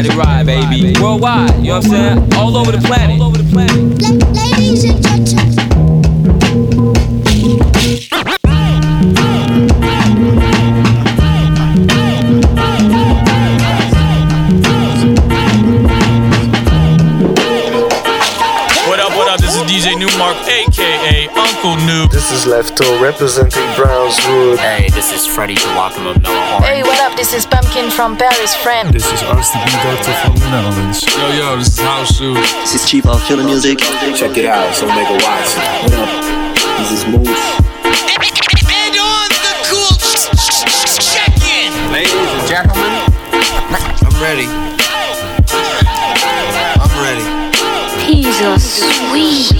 Let it ride, baby. Worldwide, you know what I'm saying? All over the planet. This is Lefto representing Brownswood. Hey, this is Freddie Kawakam of Noah Horn. Hey, what up? This is Pumpkin from Paris, friend. This is RCB Doctor from the Netherlands. Yo, yo, this is House Shoe. This is Chief of Killer Music. Check it out, so make a watch. What up? This is Moose. And on the cool check-in. Ladies and gentlemen, I'm ready. I'm ready. He's a sweet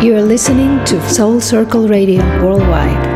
You're listening to Soul Circle Radio Worldwide.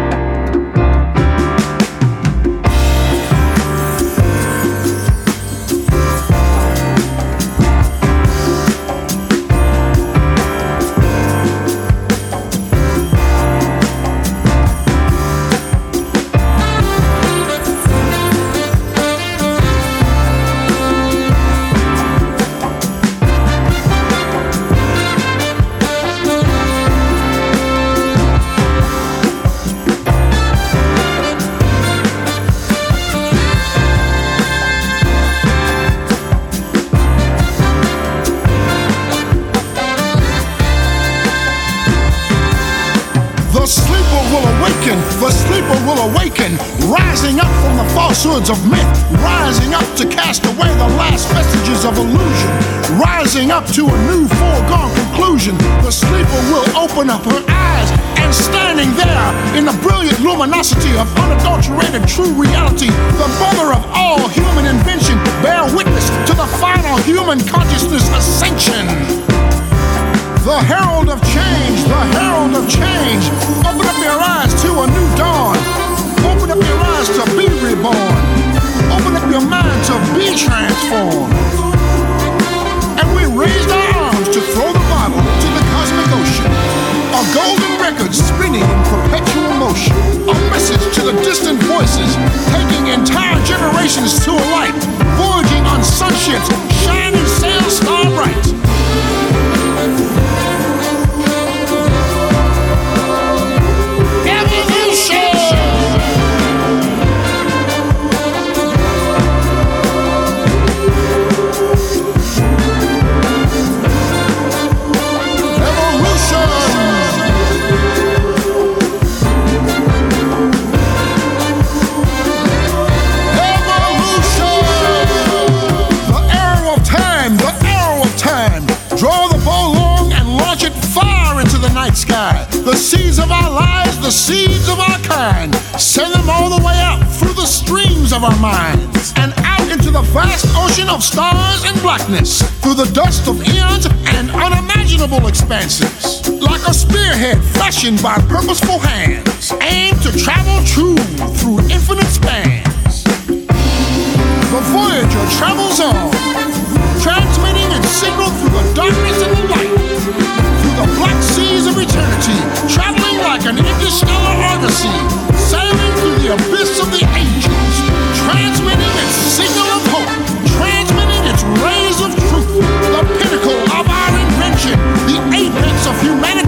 Unadulterated of our minds and out into the vast ocean of stars and blackness. Through the dust of eons and unimaginable expanses. Like a spearhead fashioned by purposeful hands. Aimed to travel true through infinite spans. The Voyager travels on, transmitting its signal through the darkness and the light, through the black seas of eternity, traveling like an interstellar argosy, sailing through the abyss of the ages, transmitting its signal of hope, transmitting its rays of truth, the pinnacle of our invention, the apex of humanity's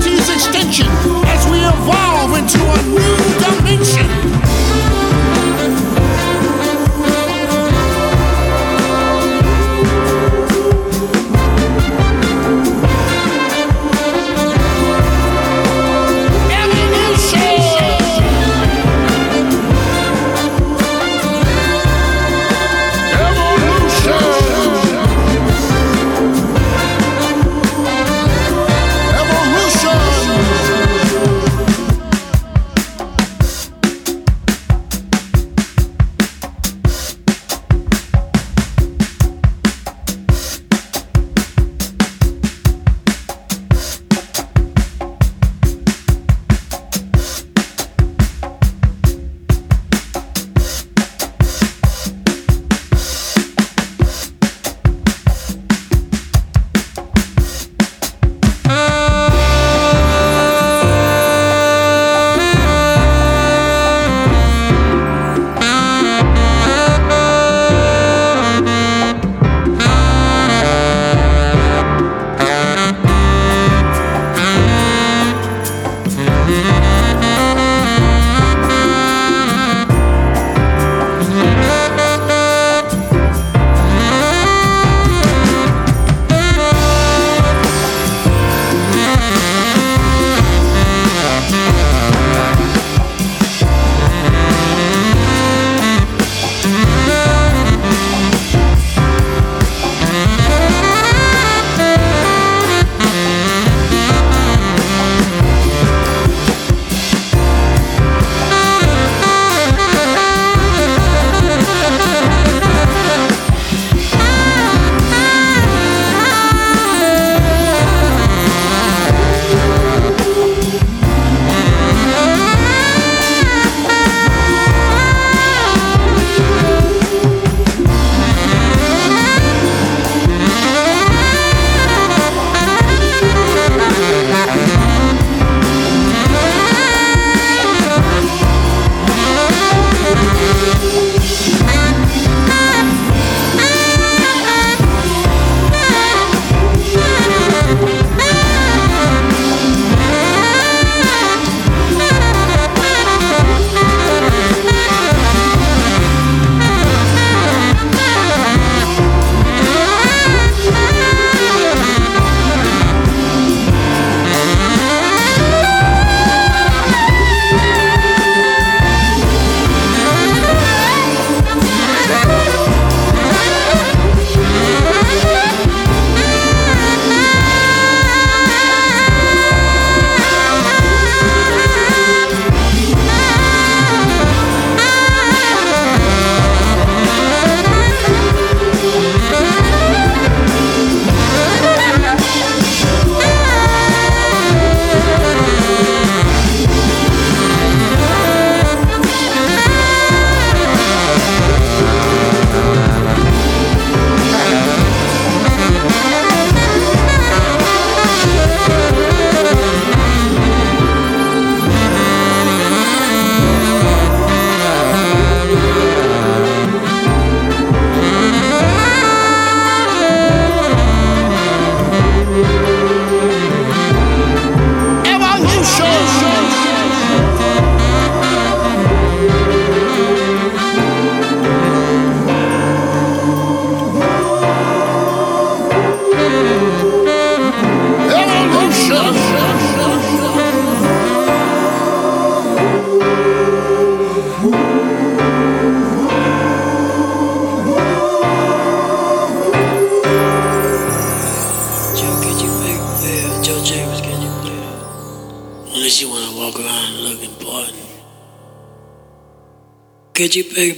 You play,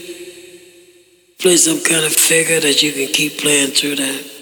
play some kind of figure that you can keep playing through that?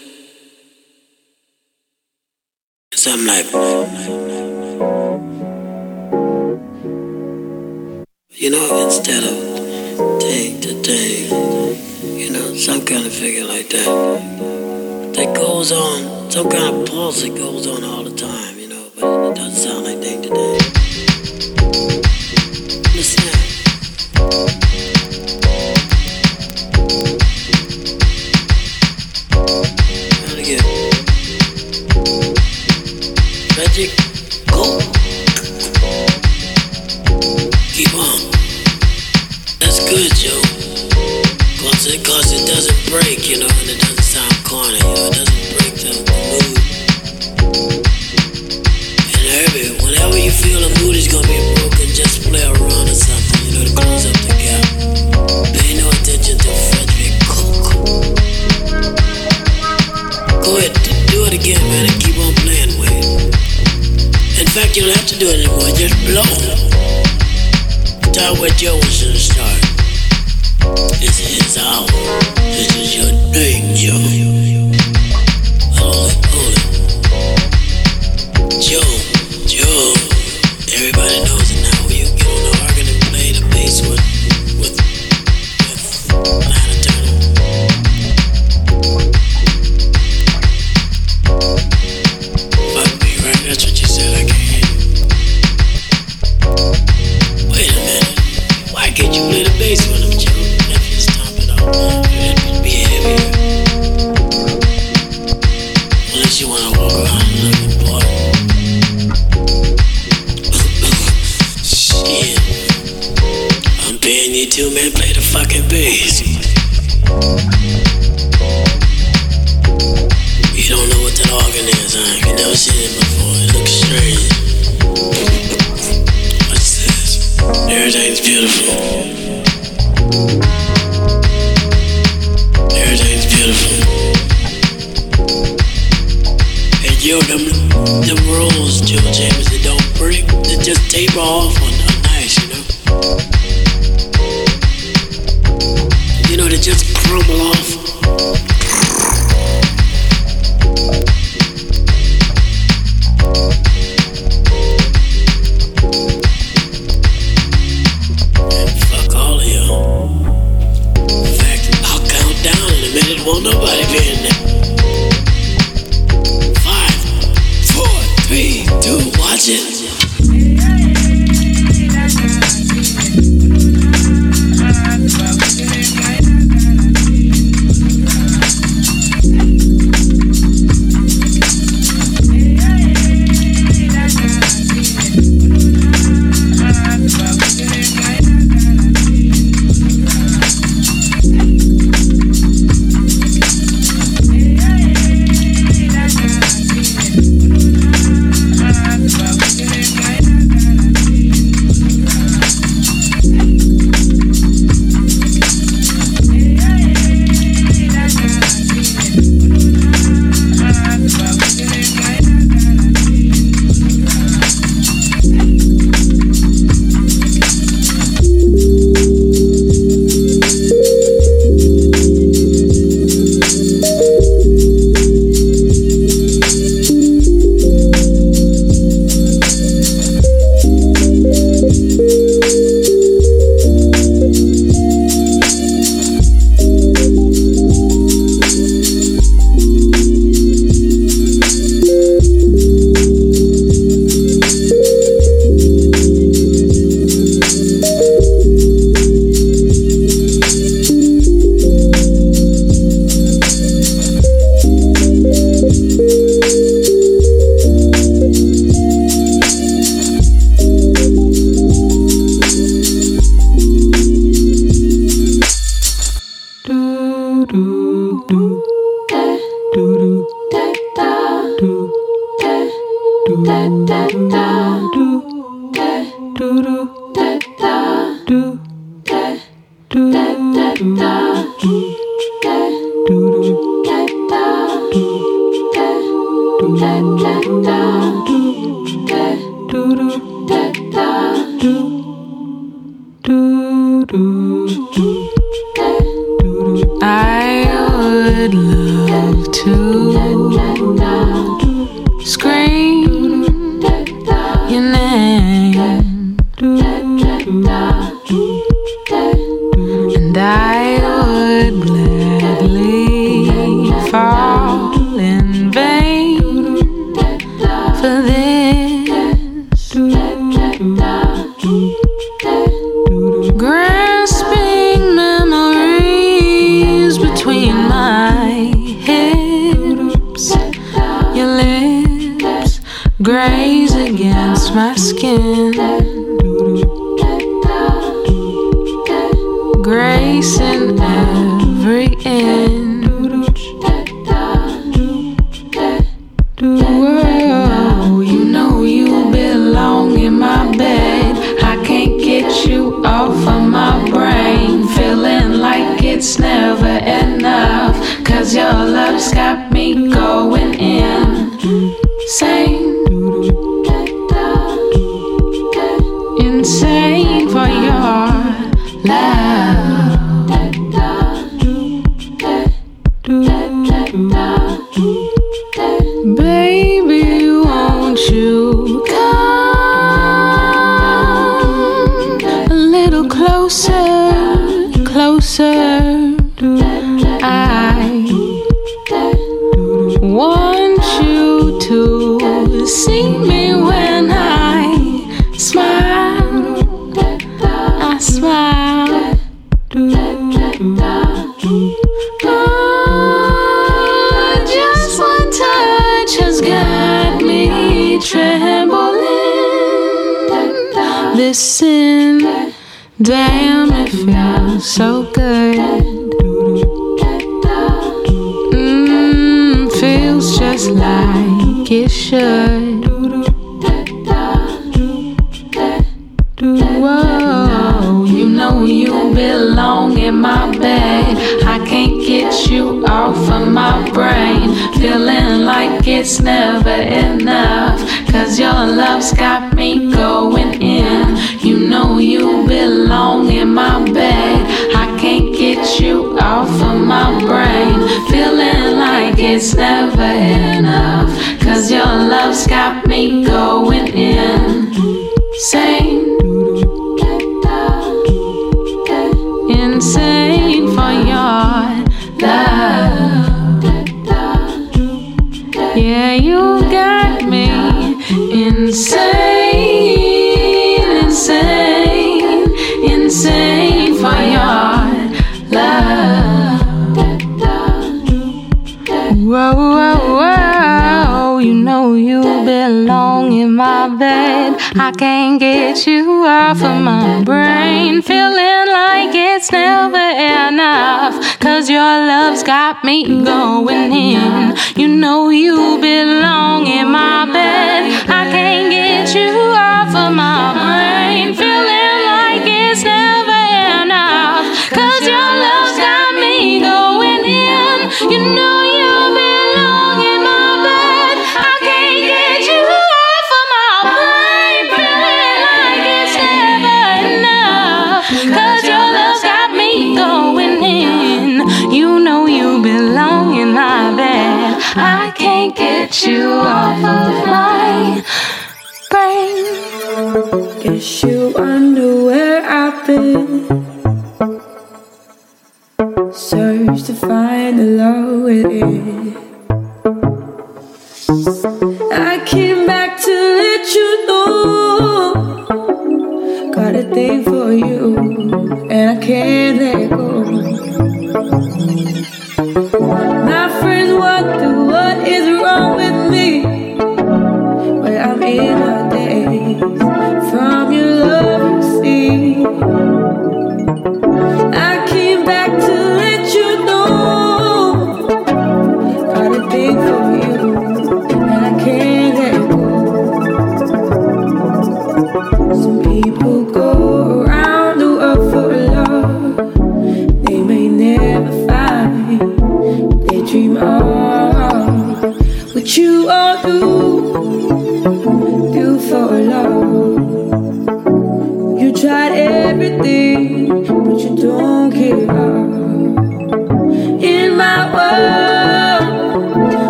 What you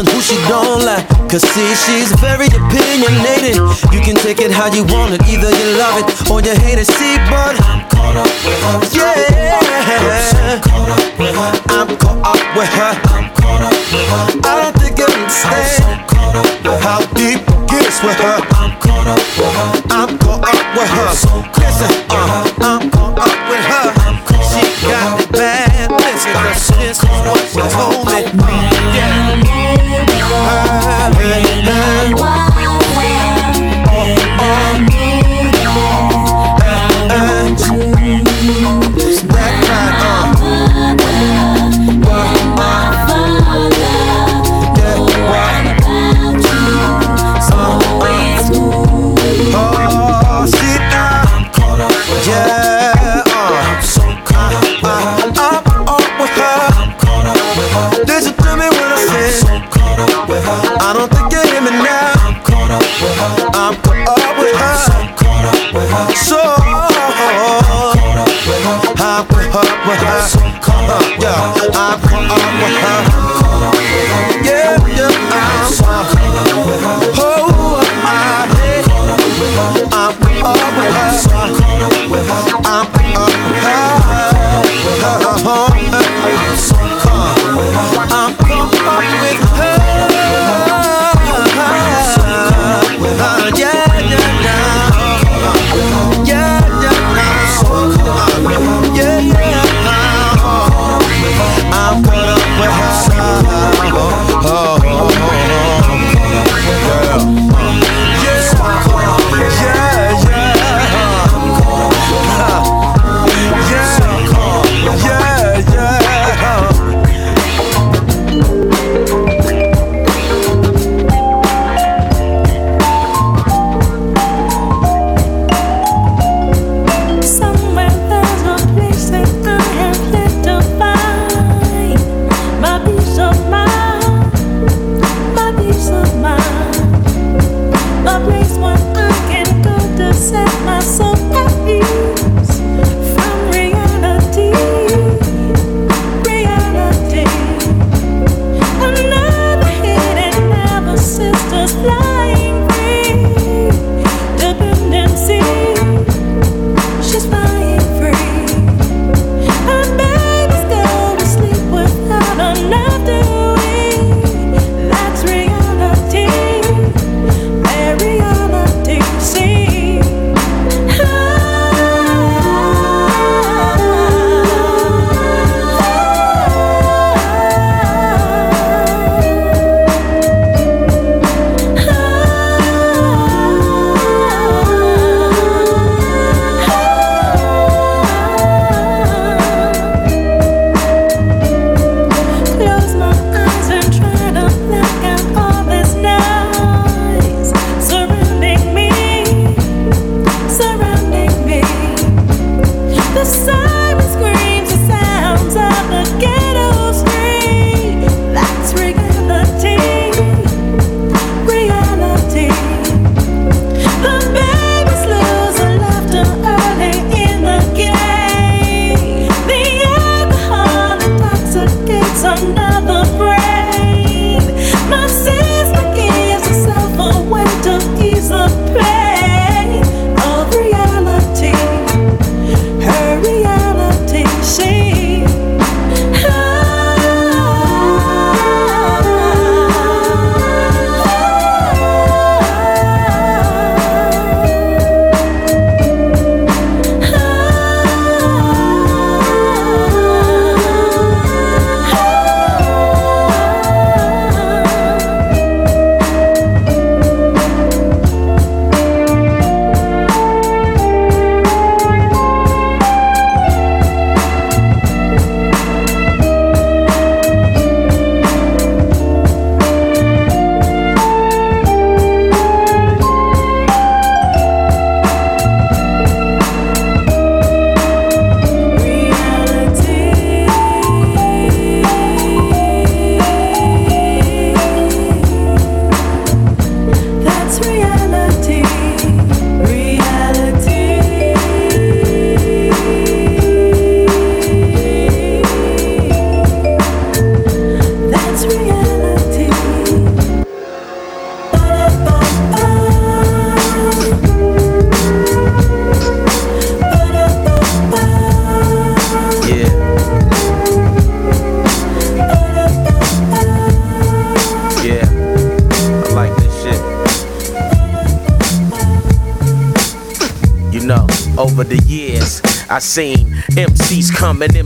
person who she don't like. Cause see, she's very opinionated. You can take it how you want it, either you love it or you hate it. See, but I'm caught up with her. Yeah, I'm caught up with her. I'm caught up with her. I'm caught up with her. I don't think you understand I'm so caught up with how deep it gets with her. I'm caught up with her. I'm caught up with her. So Listen, uh, I'm caught up with her. She got it bad. Listen, this is what she told me. Yeah.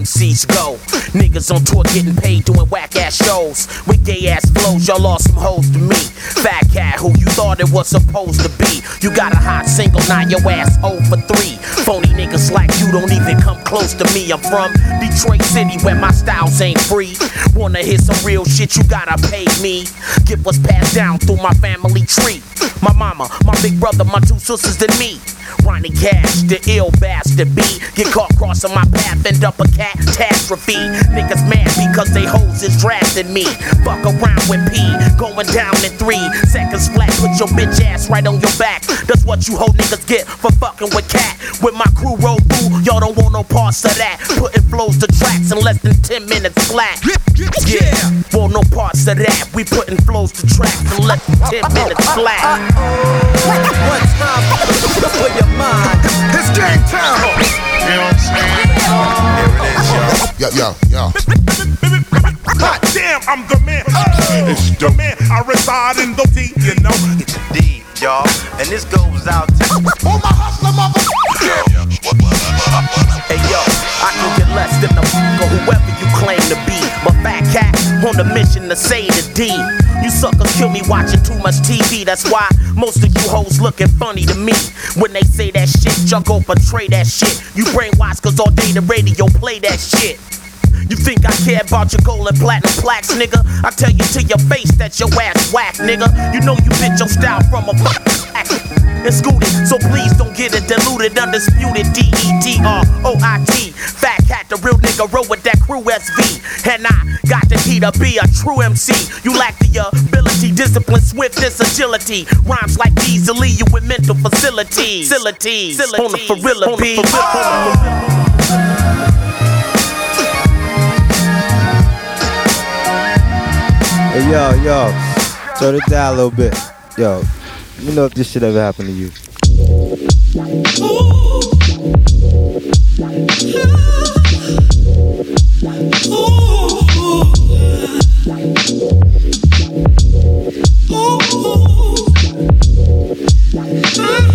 MCs go. Niggas on tour getting paid doing whack ass shows. With gay ass flows, y'all lost some hoes to me. Fat cat who you thought it was supposed to be. You got a hot single, now your ass 0 for 3. Phony niggas like you don't even come close to me. I'm from Detroit City where my styles ain't free. Wanna hear some real shit, you gotta pay me. Get what's passed down through my family tree. My mama, my big brother, my two sisters, and me. Ronnie Cash, the ill bastard B. Get caught crossing my path, end up a catastrophe. Niggas mad because they hoes is drafting me. Fuck around with P, going down in three seconds flat. Put your bitch ass right on your back. That's what you hoe niggas get for fucking with cat. With my crew roll through, y'all don't want no parts of that. Putting flows to tracks in less than 10 minutes flat. Yeah, want no parts of that. We putting flows to tracks in less than 10 minutes flat. One time for your mind. It's game time. You know what I'm saying? Here it is, yo. Yo, yo, yo. Hot damn, I'm the man. It's the man. I reside in the D, you know. It's D, y'all. And this goes out to all my hustler mother. Hey yo, I can get less than a or whoever you claim to be. But fat cat on the mission to say the D. Suckers kill me watching too much TV. That's why most of you hoes looking funny to me. When they say that shit, junk go portray that shit. You brainwash cause all day the radio play that shit. You think I care about your gold and platinum plaques, nigga? I tell you to your face that your ass whack, nigga. You know you bitch your style from a and scooted, so please don't get it diluted, undisputed. D E T R O I T. Fat cat, the real nigga, roll with that crew SV. And I got the key to be a true MC. You lack the ability, discipline, swiftness, agility. Rhymes like these will leave you with mental facilities. Facilities. On the B. Hey yo, yo, turn it down a little bit. Yo, let me know if this shit ever happened to you. Rosie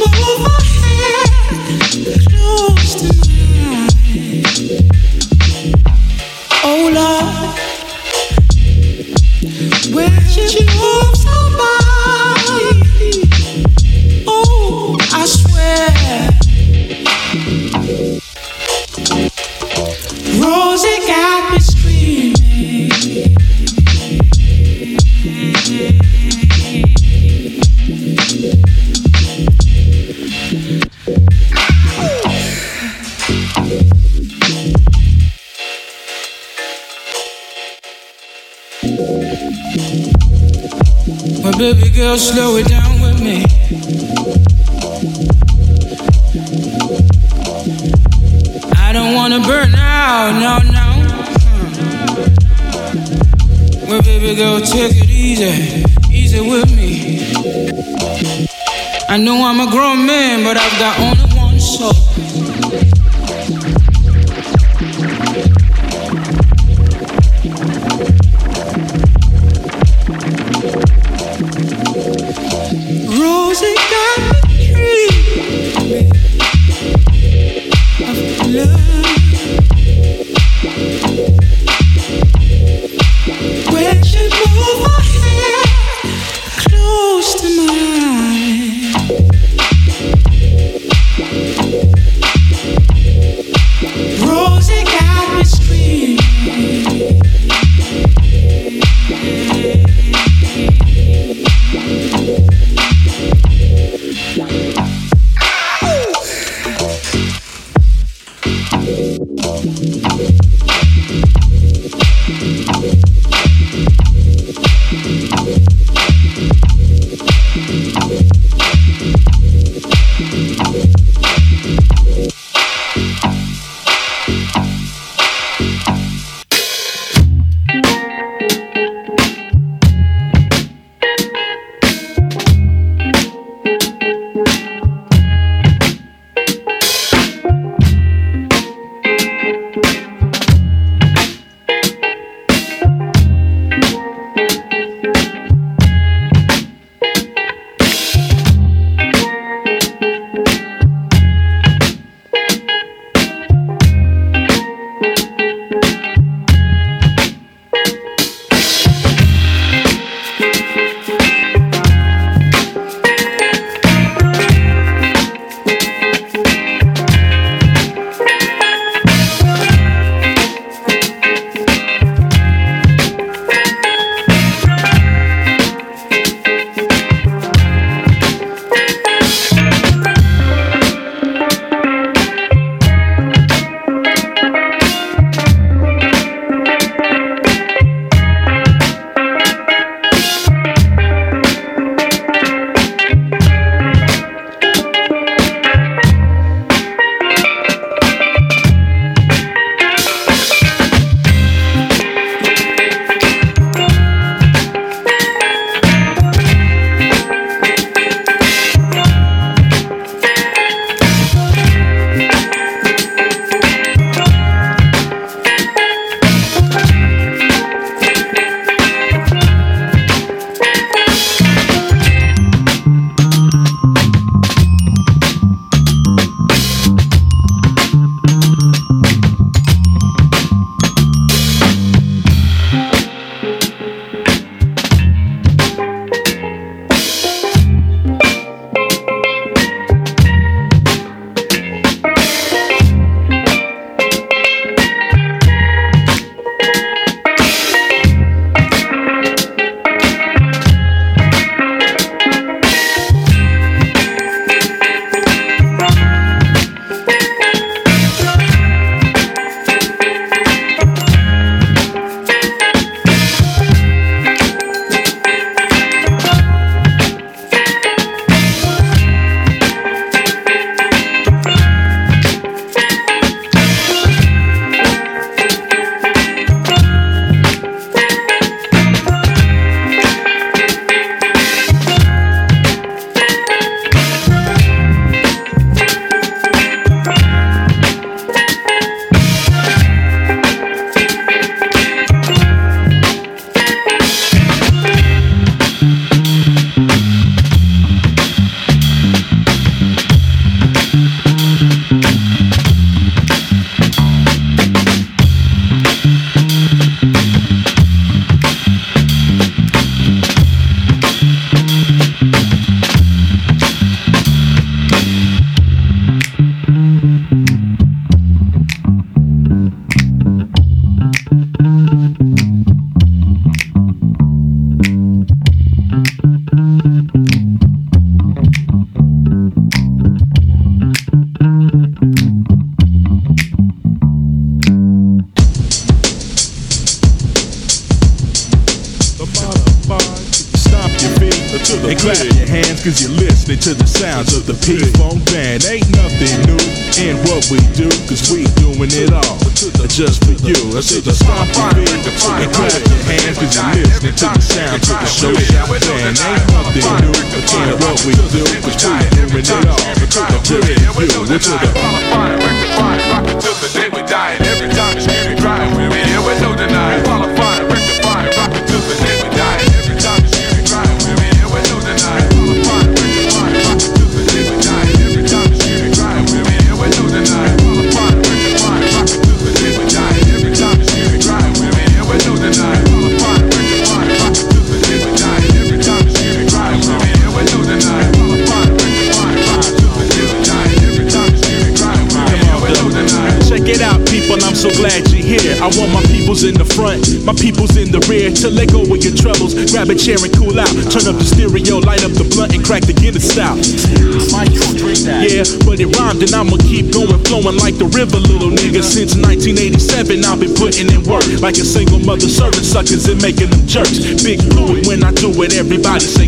When she slow it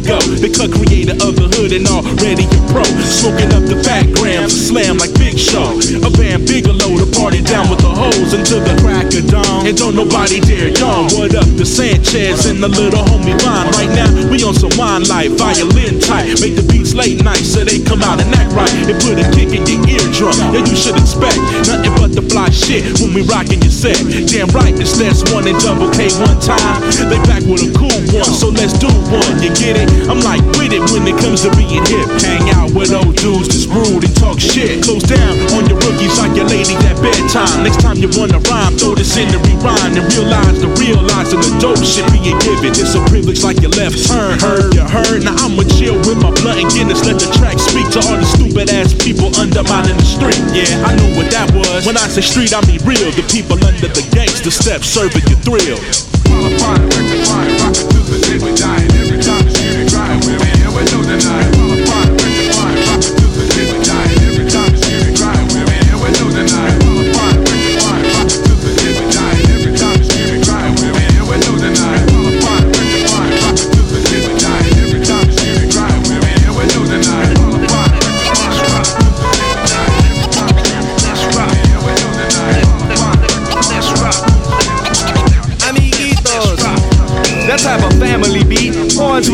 go. The don't nobody dare yawn. What up, the Sanchez and the little homie Vine. Right now, we on some wine life, violin tight. Make the beats late night so they come out and act right. And put a kick in your eardrum. Yeah, you should expect nothing but the fly shit when we rockin' your set. Damn right, it's that's one and double K one time. They back with a cool one, so let's do one. You get it? I'm like with it when it comes to being hip. Hang out with old dudes that's rude and talk shit. Close down on your rookies on your lady at bedtime. Next time you wanna rhyme, throw this in the rewind and realize the realizing the dope shit being given. It's a privilege like your left turn. Heard you heard? Now I'ma chill with my blunt and Guinness. Let the track speak to all the stupid ass people undermining the street. Yeah, I know what that was. When I say street, I mean real. The people under the gangster steps serving you thrill.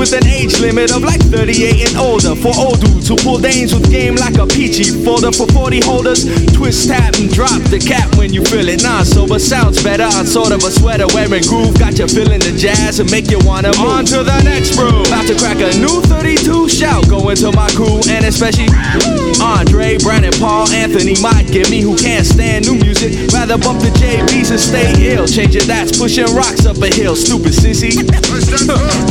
With an age limit of like 38 and older. For old dudes who pull dames with game like a peachy. Folder for 40 holders. Twist, tap, and drop the cap when you feel it. Nah, sober sounds better on sort of a sweater wearing groove. Got you feeling the jazz and make you wanna move. On to the next brew. About to crack a new 32 shout. Going to my crew and especially Andre, Brandon, Paul, Anthony might get me who can't stand new music. Rather bump the JBs and stay ill. Changing that's pushing rocks up a hill. Stupid sissy.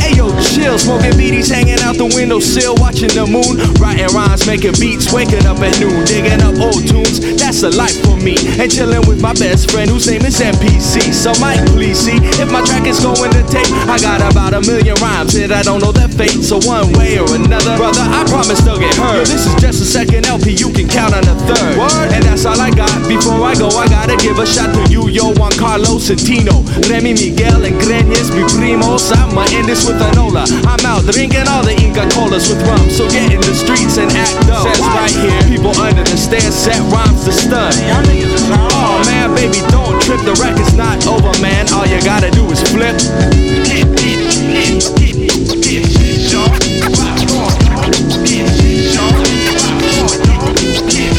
Ayo, chill. Smoking beaties, hanging out the windowsill, watching the moon. Writing rhymes, making beats, waking up at noon, digging up old tunes. That's a life for me. And chilling with my best friend whose name is NPC. So Mike, please see if my track is going to tape. I got about a million rhymes and I don't know their fate. So one way or another, brother, I promise they'll get heard. Yo, this is just a second LP, you can count on a third. Word. And that's all I got. Before I go, I gotta give a shout to you, yo, Juan Carlos and Tino, Remy, Miguel, and Greñas, mi primos. I'ma end this with an Ola. I'm my mouth. Drinking all the Inca Kolas with rum. So get in the streets and act up. Says right here, people under the stairs set rhymes to stun. Oh man, baby, don't trip. The record's not over, man. All you gotta do is flip. Yeah.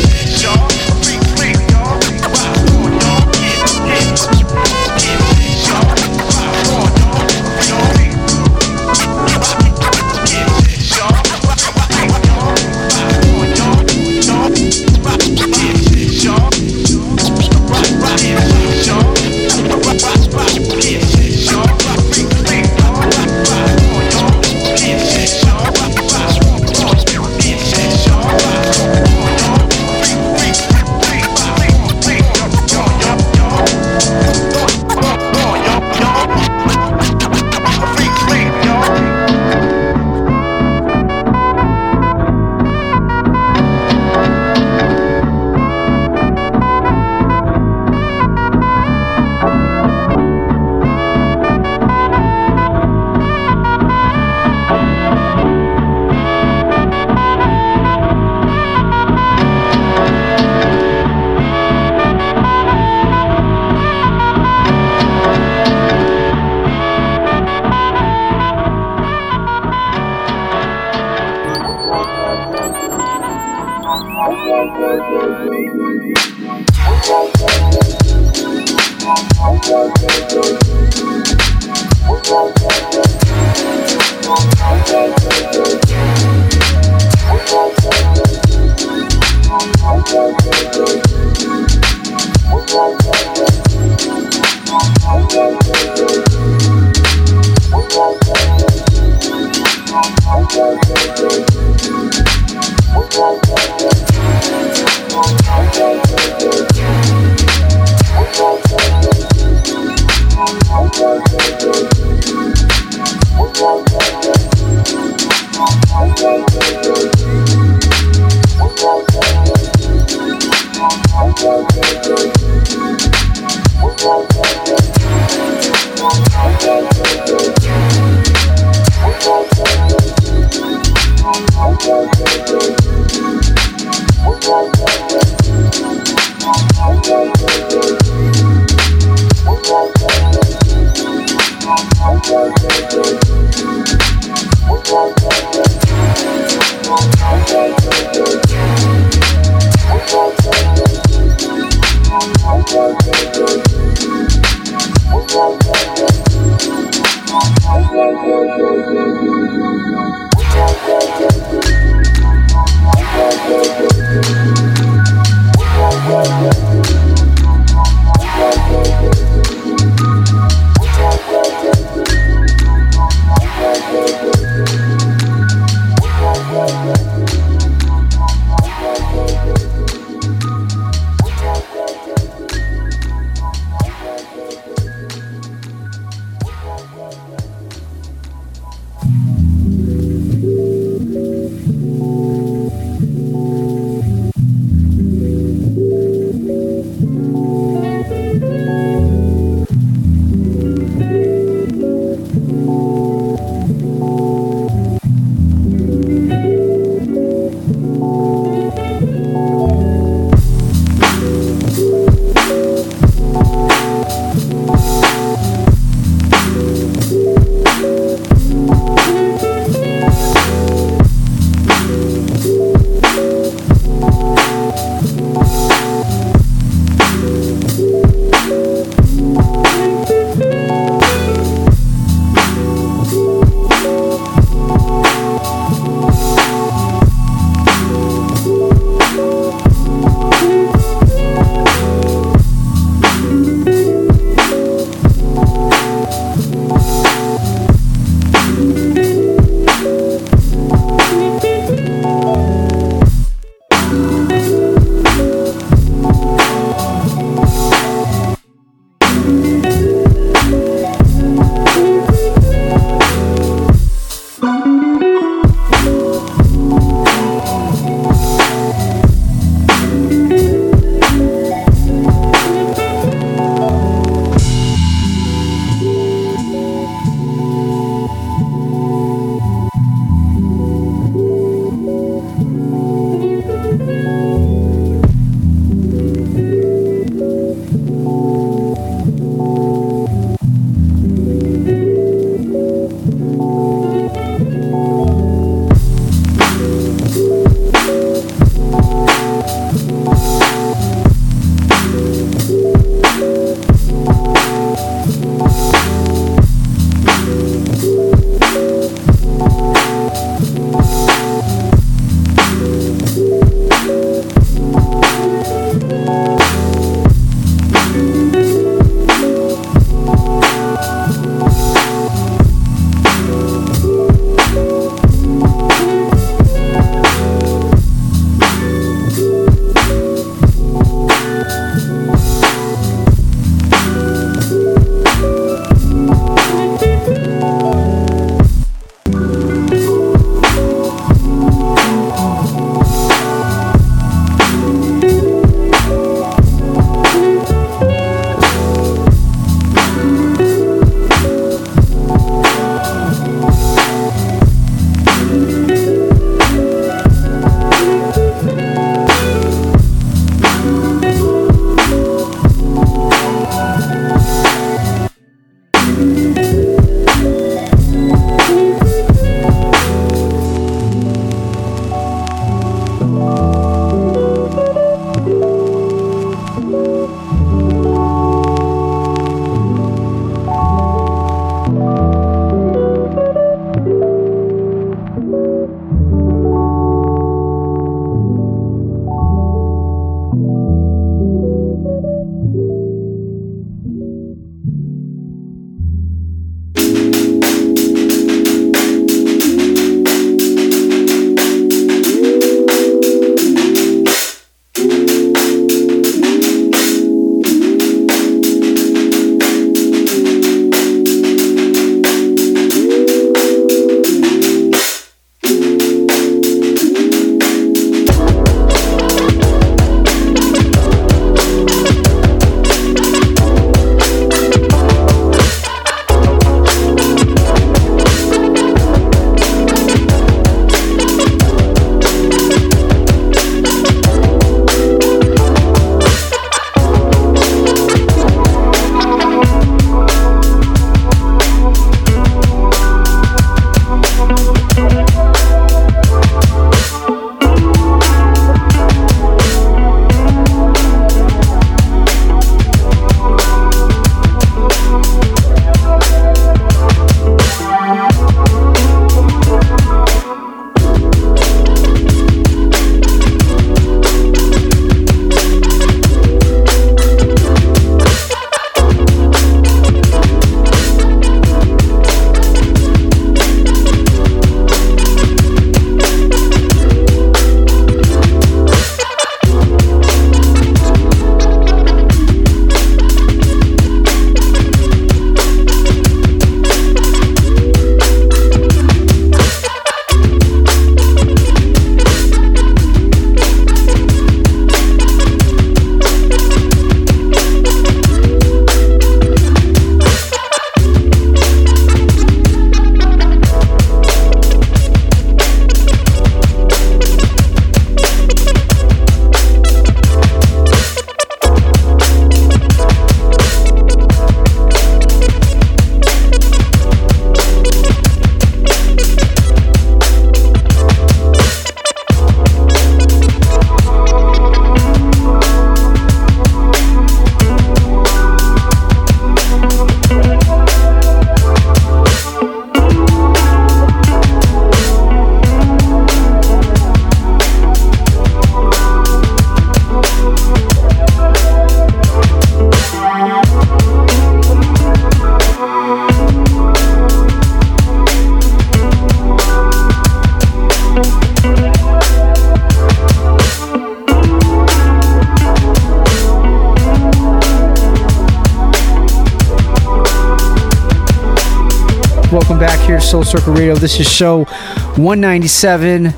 Soul Circle Radio. This is show 197.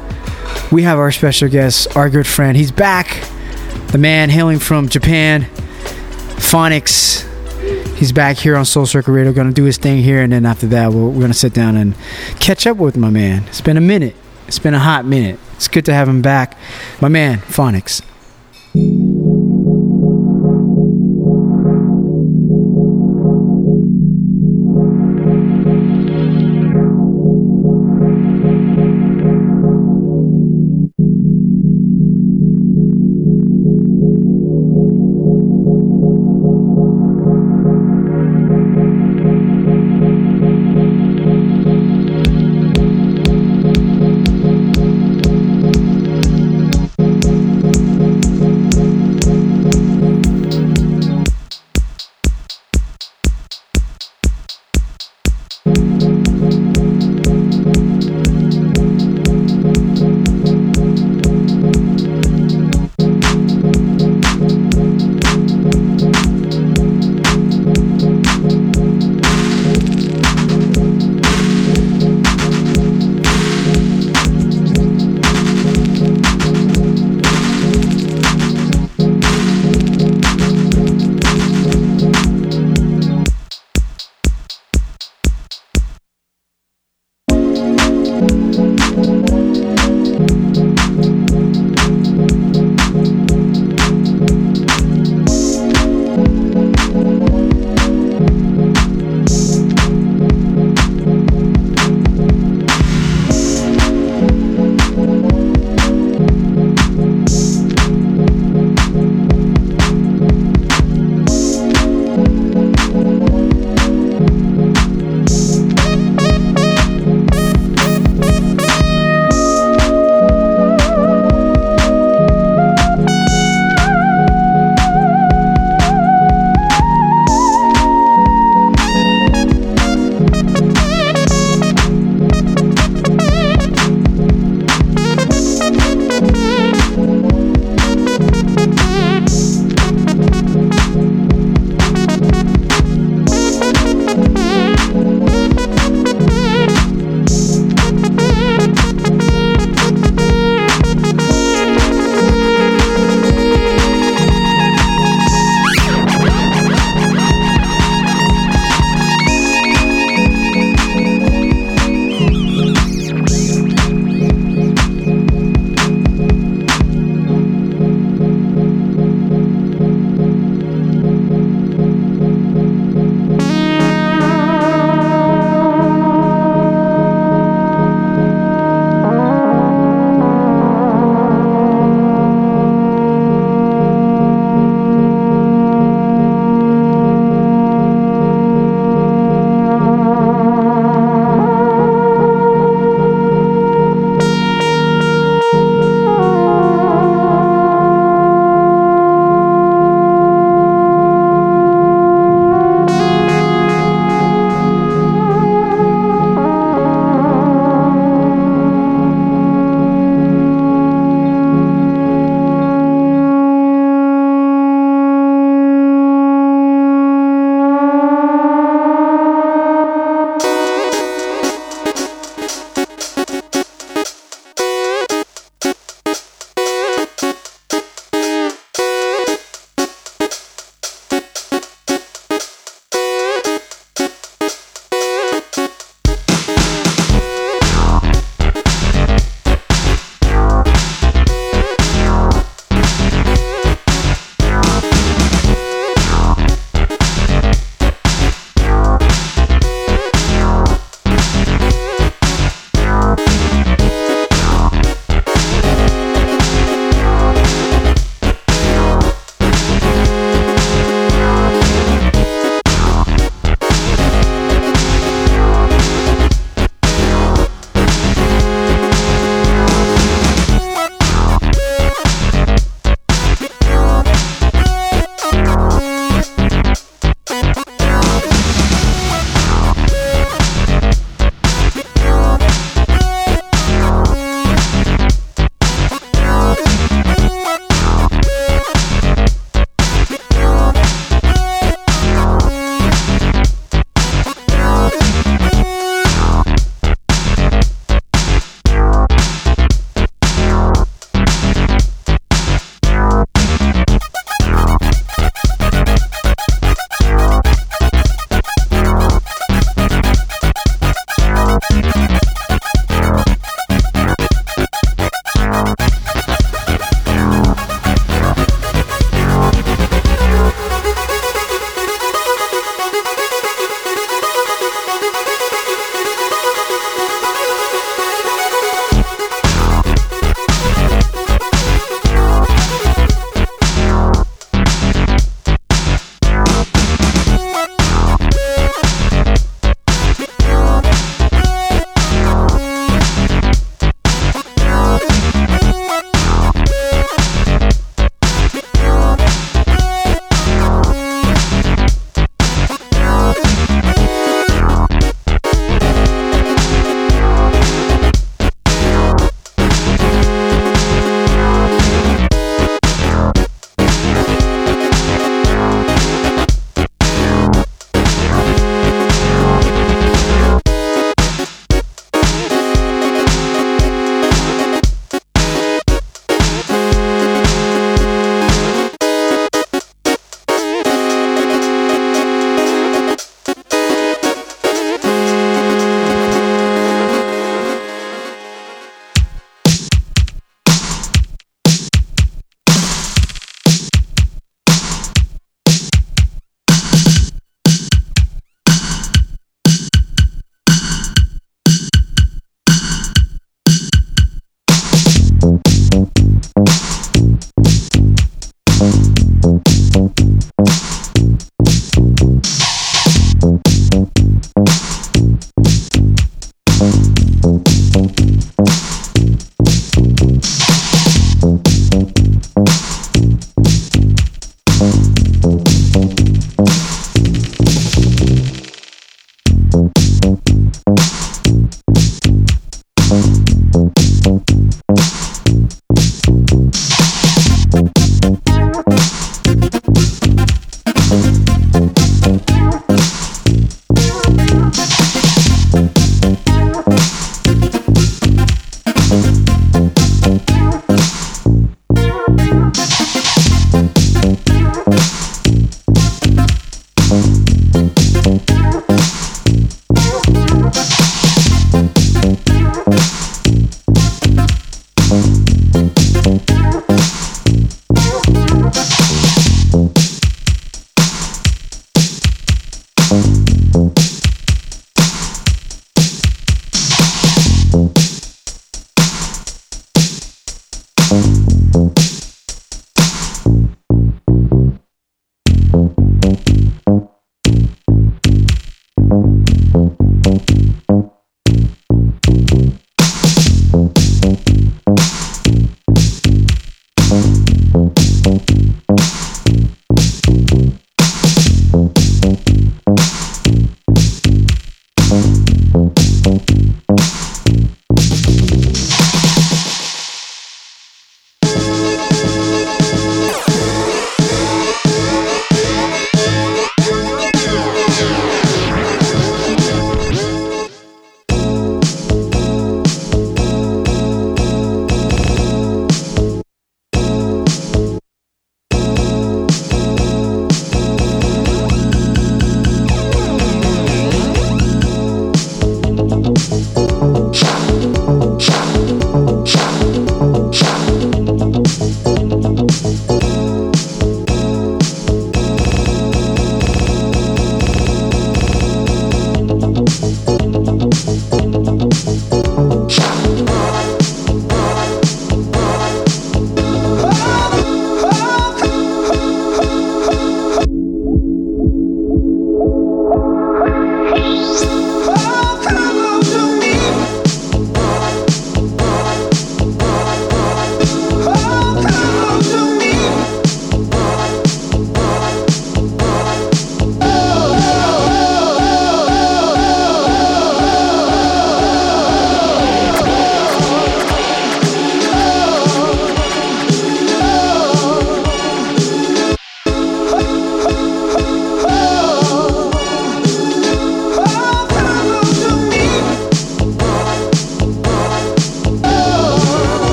We have our special guest, our good friend. He's back. The man hailing from Japan, Foniks. He's back here on Soul Circle Radio, gonna do his thing here, and then after that, we're, we're gonna sit down and catch up with my man. It's been a minute. It's been a hot minute. It's good to have him back. My man, Foniks.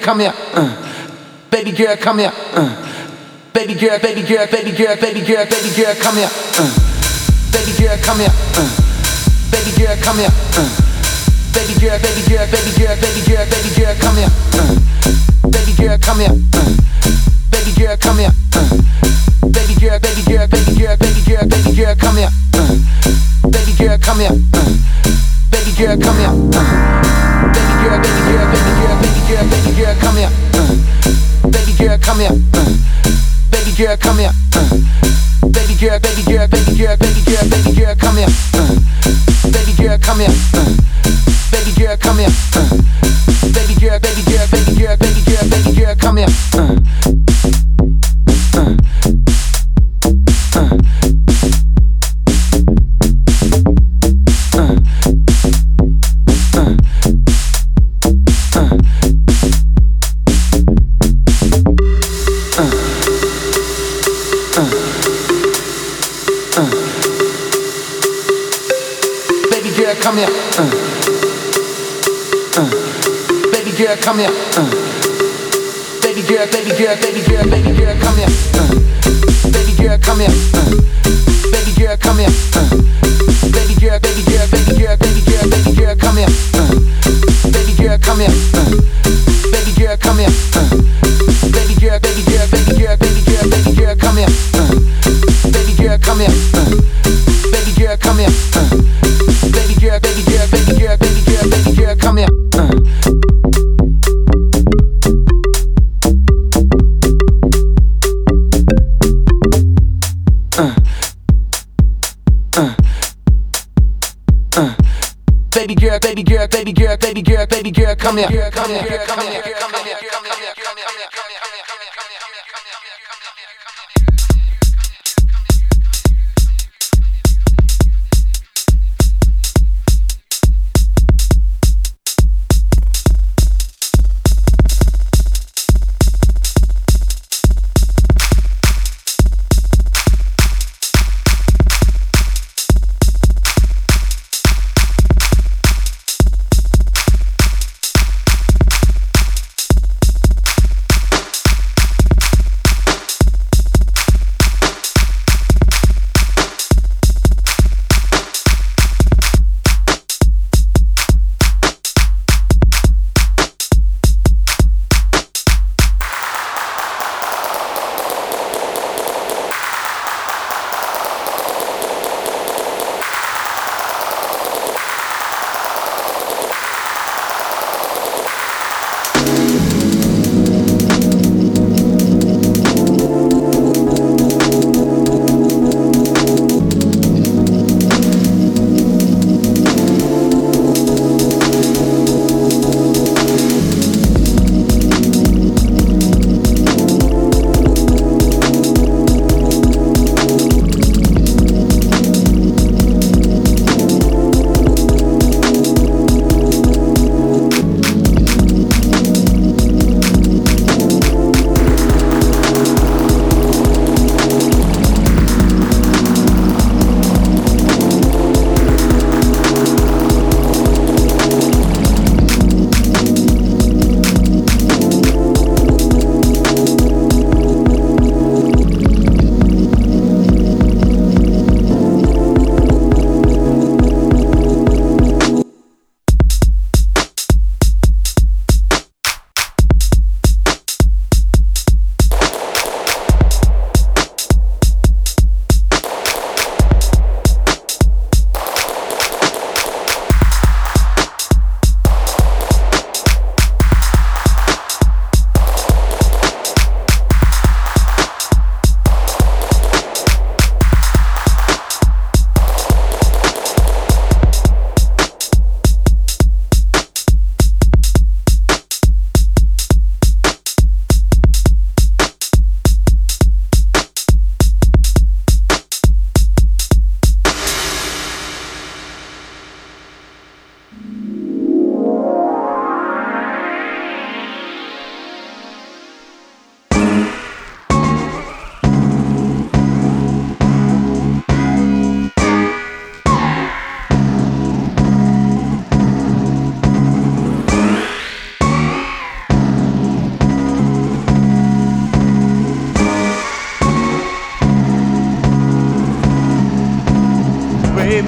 Come here. Uh. Baby girl, come here. Uh. Baby girl, baby girl, baby girl, baby girl, baby girl, come here. Uh. Baby girl, come here. Uh. Baby girl, come here. Uh. Baby girl, baby girl, baby girl, baby girl, baby girl, come here. Uh. Baby girl, come here. Uh. Baby girl, come here. Uh. Baby girl, baby girl, baby girl, baby girl, baby girl, come here. Uh. Baby girl, come here. Uh. Baby girl, come here. Uh. Come here. Uh. Baby girl, come here. Uh. Baby girl, baby girl, baby girl, baby come here. Uh. Baby girl, baby girl, baby girl, baby girl, come here. Uh. Baby girl, come here. Uh. Baby girl, come here. Uh. Baby girl, baby girl, baby girl, baby girl, baby girl, come here. Uh. Baby girl, come here. Uh. Baby girl, come here. Uh. Baby girl, baby girl, baby girl, baby girl, baby girl, come here. Uh. Baby girl, come here. Uh. Baby girl, come here. Uh. Come here, come here, come here, come here, come here.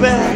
bed.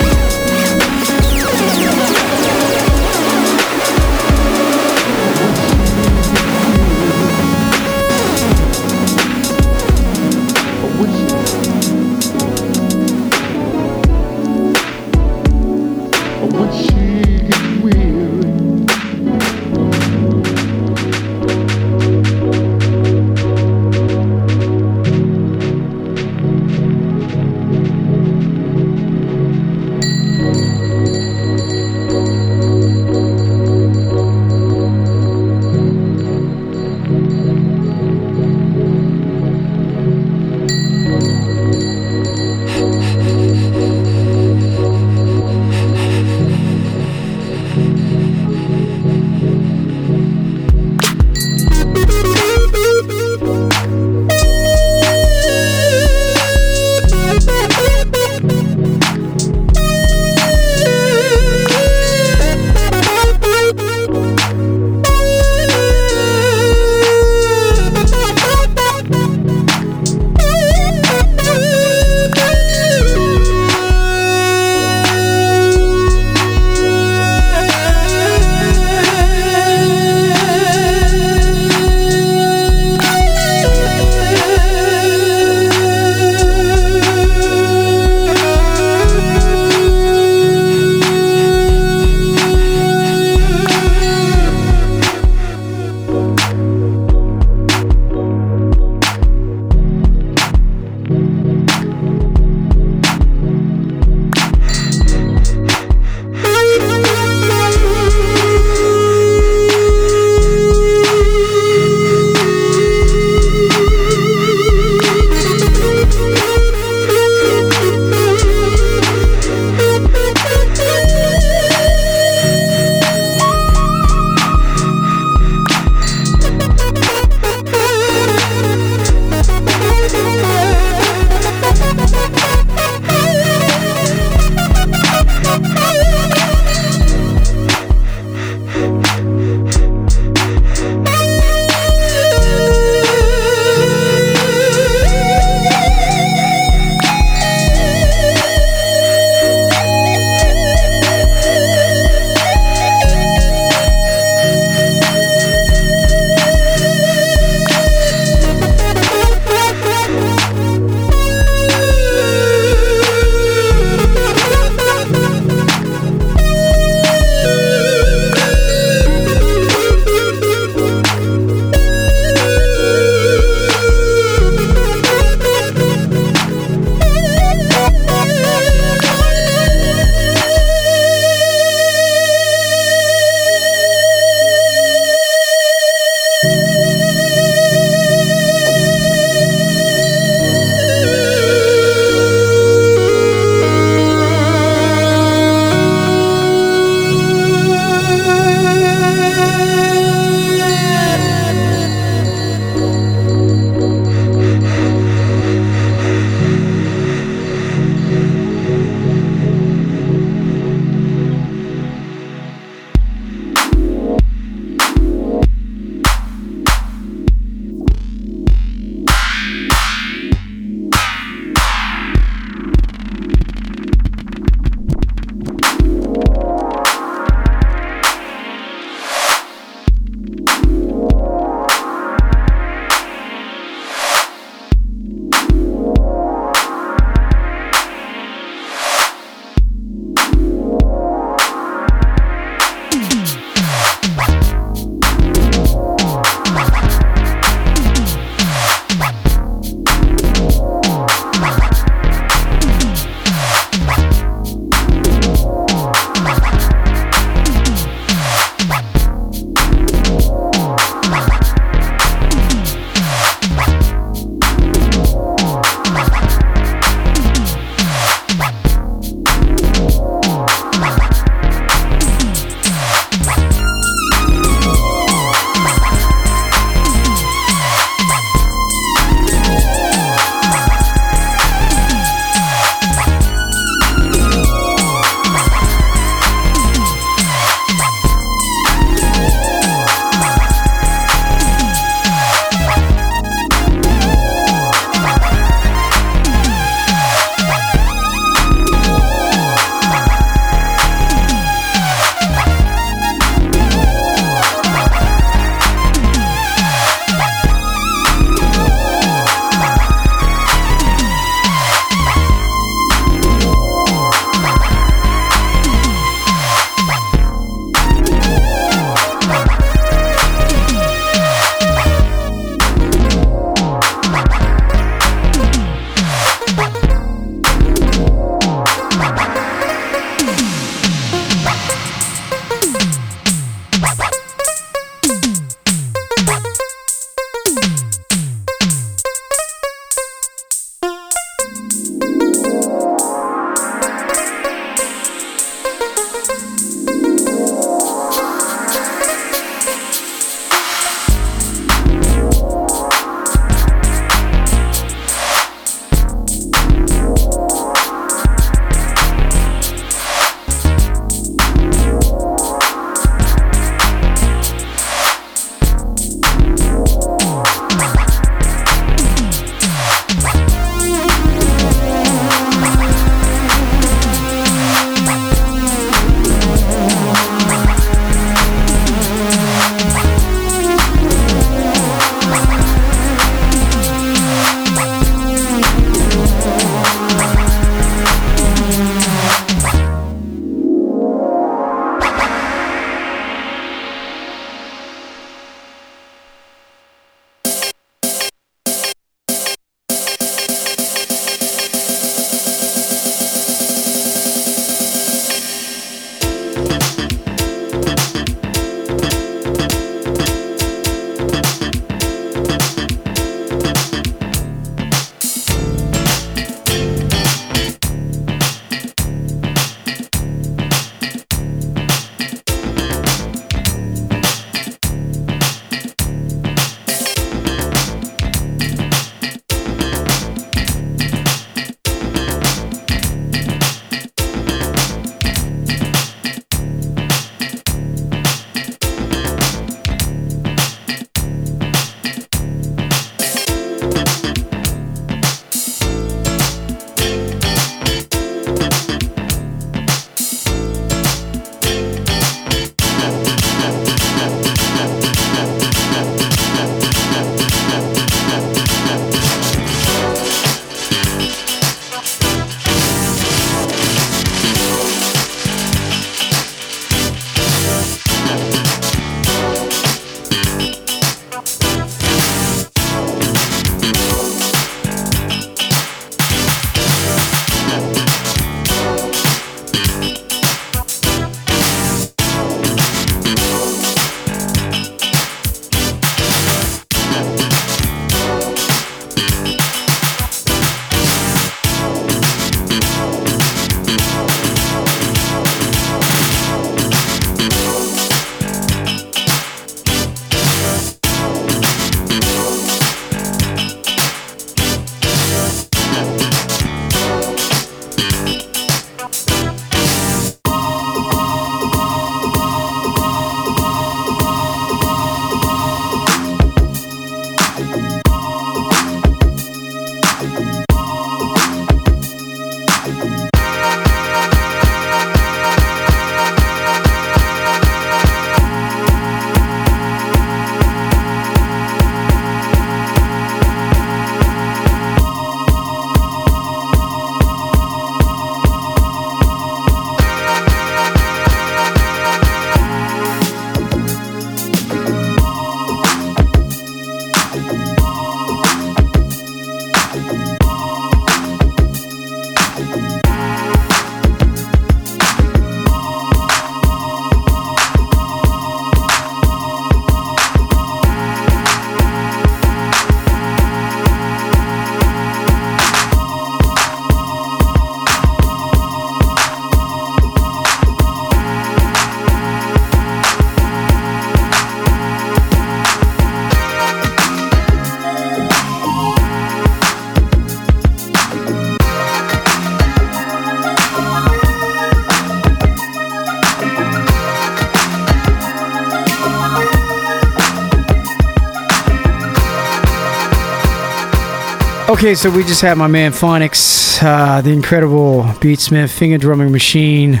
Okay, so we just had my man Foniks, uh, the incredible beatsmith, finger drumming machine,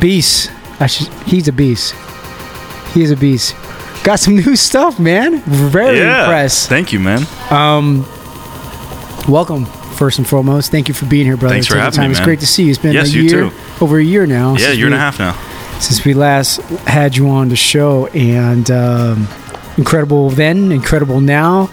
beast. Actually, he's a beast. He is a beast. Got some new stuff, man. Very yeah. impressed. Thank you, man. Um, welcome first and foremost. Thank you for being here, brother. Thanks for Taking having time. me, It's great to see you. It's been Yes, a you year, over a year now. Yeah, since year and a we- half now. since we last had you on the show, and um, incredible then, incredible now.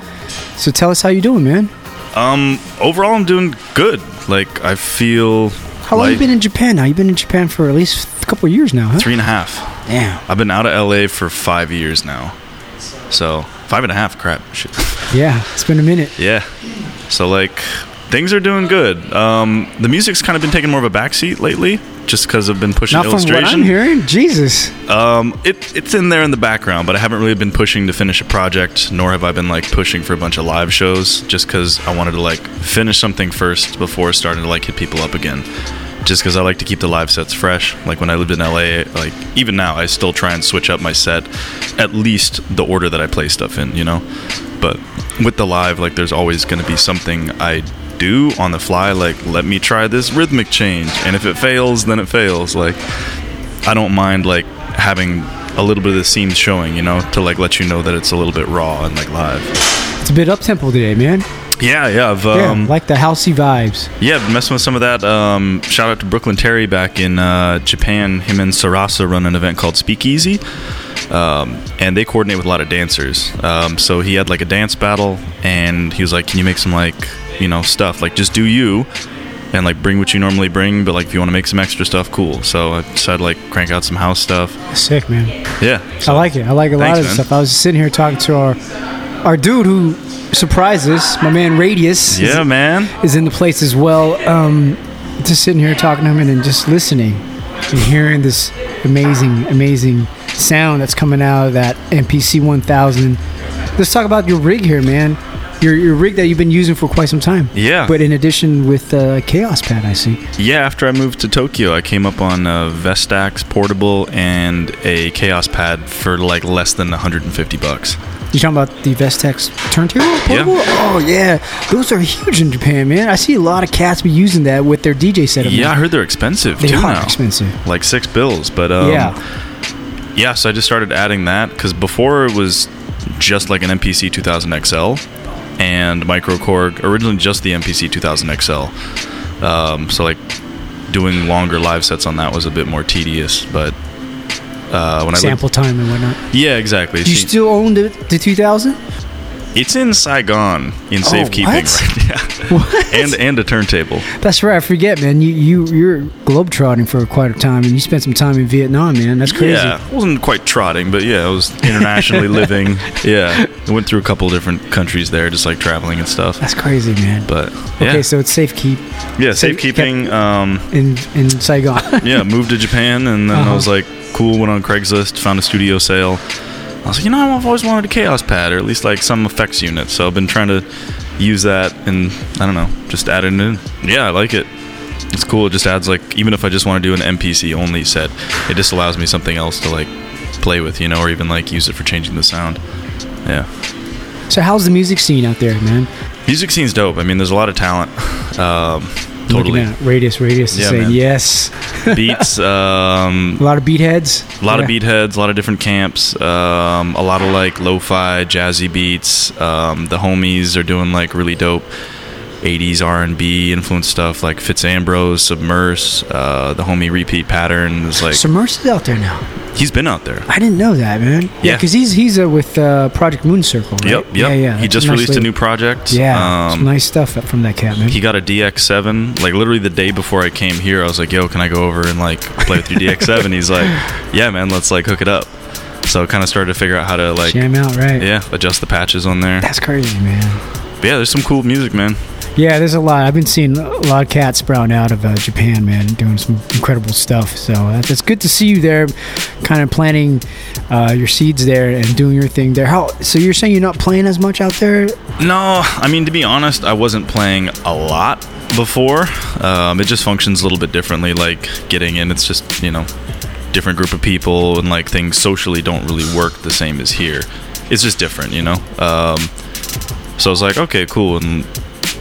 So tell us how you doing, man. Um, overall, I'm doing good. Like, I feel. How long like you been in Japan now? You've been in Japan for at least a couple of years now, huh? Three and a half. Damn. I've been out of LA for five years now. So, five and a half, crap. Shit. Yeah, it's been a minute. Yeah. So, like, things are doing good. Um, the music's kind of been taking more of a backseat lately, just because I've been pushing Not from what illustration. I'm hearing. Jesus. Um, it, it's in there in the background, but I haven't really been pushing to finish a project, nor have I been like pushing for a bunch of live shows, just because I wanted to like finish something first before starting to like hit people up again. Just because I like to keep the live sets fresh. Like when I lived in LA, like even now, I still try and switch up my set, at least the order that I play stuff in, you know. But with the live, like there's always going to be something I do on the fly. Like let me try this rhythmic change, and if it fails, then it fails. Like I don't mind like having a little bit of the seams showing, you know, to like let you know that it's a little bit raw and like live. It's a bit up tempo today, man. Yeah, yeah, I've yeah, um, like the housey vibes. yeah, messing with some of that. Um, shout out to Brooklyn Terry back in uh, Japan. Him and Sarasa run an event called Speakeasy, um, and they coordinate with a lot of dancers. Um, so he had like a dance battle, and he was like, "Can you make some like you know stuff? Like just do you." And like bring what you normally bring, but like if you want to make some extra stuff, cool. So I decided to like crank out some house stuff. Sick, man. Yeah, I like it. I like a lot of man. stuff. I was sitting here talking to our our dude who surprised us, my man Radius. is- Yeah, man. Is in the place as well. Um, just sitting here talking to him and then just listening and hearing this amazing, amazing sound that's coming out of that MPC 1000. Let's talk about your rig here, man. Your, your rig that you've been using for quite some time. Yeah. But in addition with uh, Kaoss Pad, I see. Yeah, after I moved to Tokyo, I came up on a Vestax portable and a Kaoss Pad for like less than 150 bucks. You talking about the Vestax turntable portable? Oh yeah, those are huge in Japan, man. I see a lot of cats be using that with their DJ setup. Yeah, I heard they're expensive They too are now. expensive. Like six bills, but um, Yeah. yeah. So I just started adding that because before it was just like an MPC 2000 XL and Micro Korg. Originally just the MPC 2000 XL. Um, so like doing longer live sets on that was a bit more tedious, but uh, when I sample time and whatnot. yeah, exactly. Do you See- still own the, the 2000? It's in Saigon in Oh, safekeeping, what? right? Yeah. And and a turntable. That's right. I forget, man. You you you're globetrotting for quite a time, and you spent some time in Vietnam, man. That's crazy. Yeah, I wasn't quite trotting, but yeah, I was internationally living. Yeah, I went through a couple different countries there, just like traveling and stuff. That's crazy, man. But yeah, Okay, so it's safekeep yeah, safekeeping. Um, in in Saigon. yeah, moved to Japan, and then I Uh-huh. was like, cool. Went on Craigslist, found a studio sale. I was like, you know, I've always wanted a Kaoss Pad, or at least like some effects unit. So I've been trying to use that, and I don't know, just add it in. Yeah, I like it. It's cool. It just adds like, even if I just want to do an MPC only set, it just allows me something else to like play with, you know, or even like use it for changing the sound. Yeah. so how's the music scene out there, man? Music scene's dope. I mean, there's a lot of talent. Um, totally. Looking at radius, radius, is Yeah, saying man. yes. Beats. Um, a lot of beat heads. A lot of beat heads, a lot of different camps, um, a lot of like lo-fi, jazzy beats. Um, the homies are doing like really dope 80s R&B influenced stuff like Fitz Ambrose, Submerse, uh, the homie Repeat Pattern is like Submerse is out there now. he's been out there. I didn't know that, man. Yeah. because he's he's uh, with uh, Project Moon Circle, right? Yep, yep. Yeah, yeah. He just Nice released a new project. Yeah, some Um, nice stuff from that cat, man. he got a DX7. Like literally the day before I came here, I was like, "Yo, can I go over and like play with your DX7?" He's like, "Yeah, man, let's like hook it up." So kind of started to figure out how to like Jam out, right? Yeah, adjust the patches on there. That's crazy, man. But yeah, there's some cool music, man. Yeah, there's a lot. I've been seeing a lot of cats sprouting out of uh, Japan, man, doing some incredible stuff. So that's it's good to see you there, kind of planting uh, your seeds there and doing your thing there. How? So you're saying you're not playing as much out there? No, I mean to be honest, I wasn't playing a lot before. Um, it just functions a little bit differently. Like getting in, it's just you know, different group of people and like things socially don't really work the same as here. It's just different, you know. Um, so I was like, okay, cool. And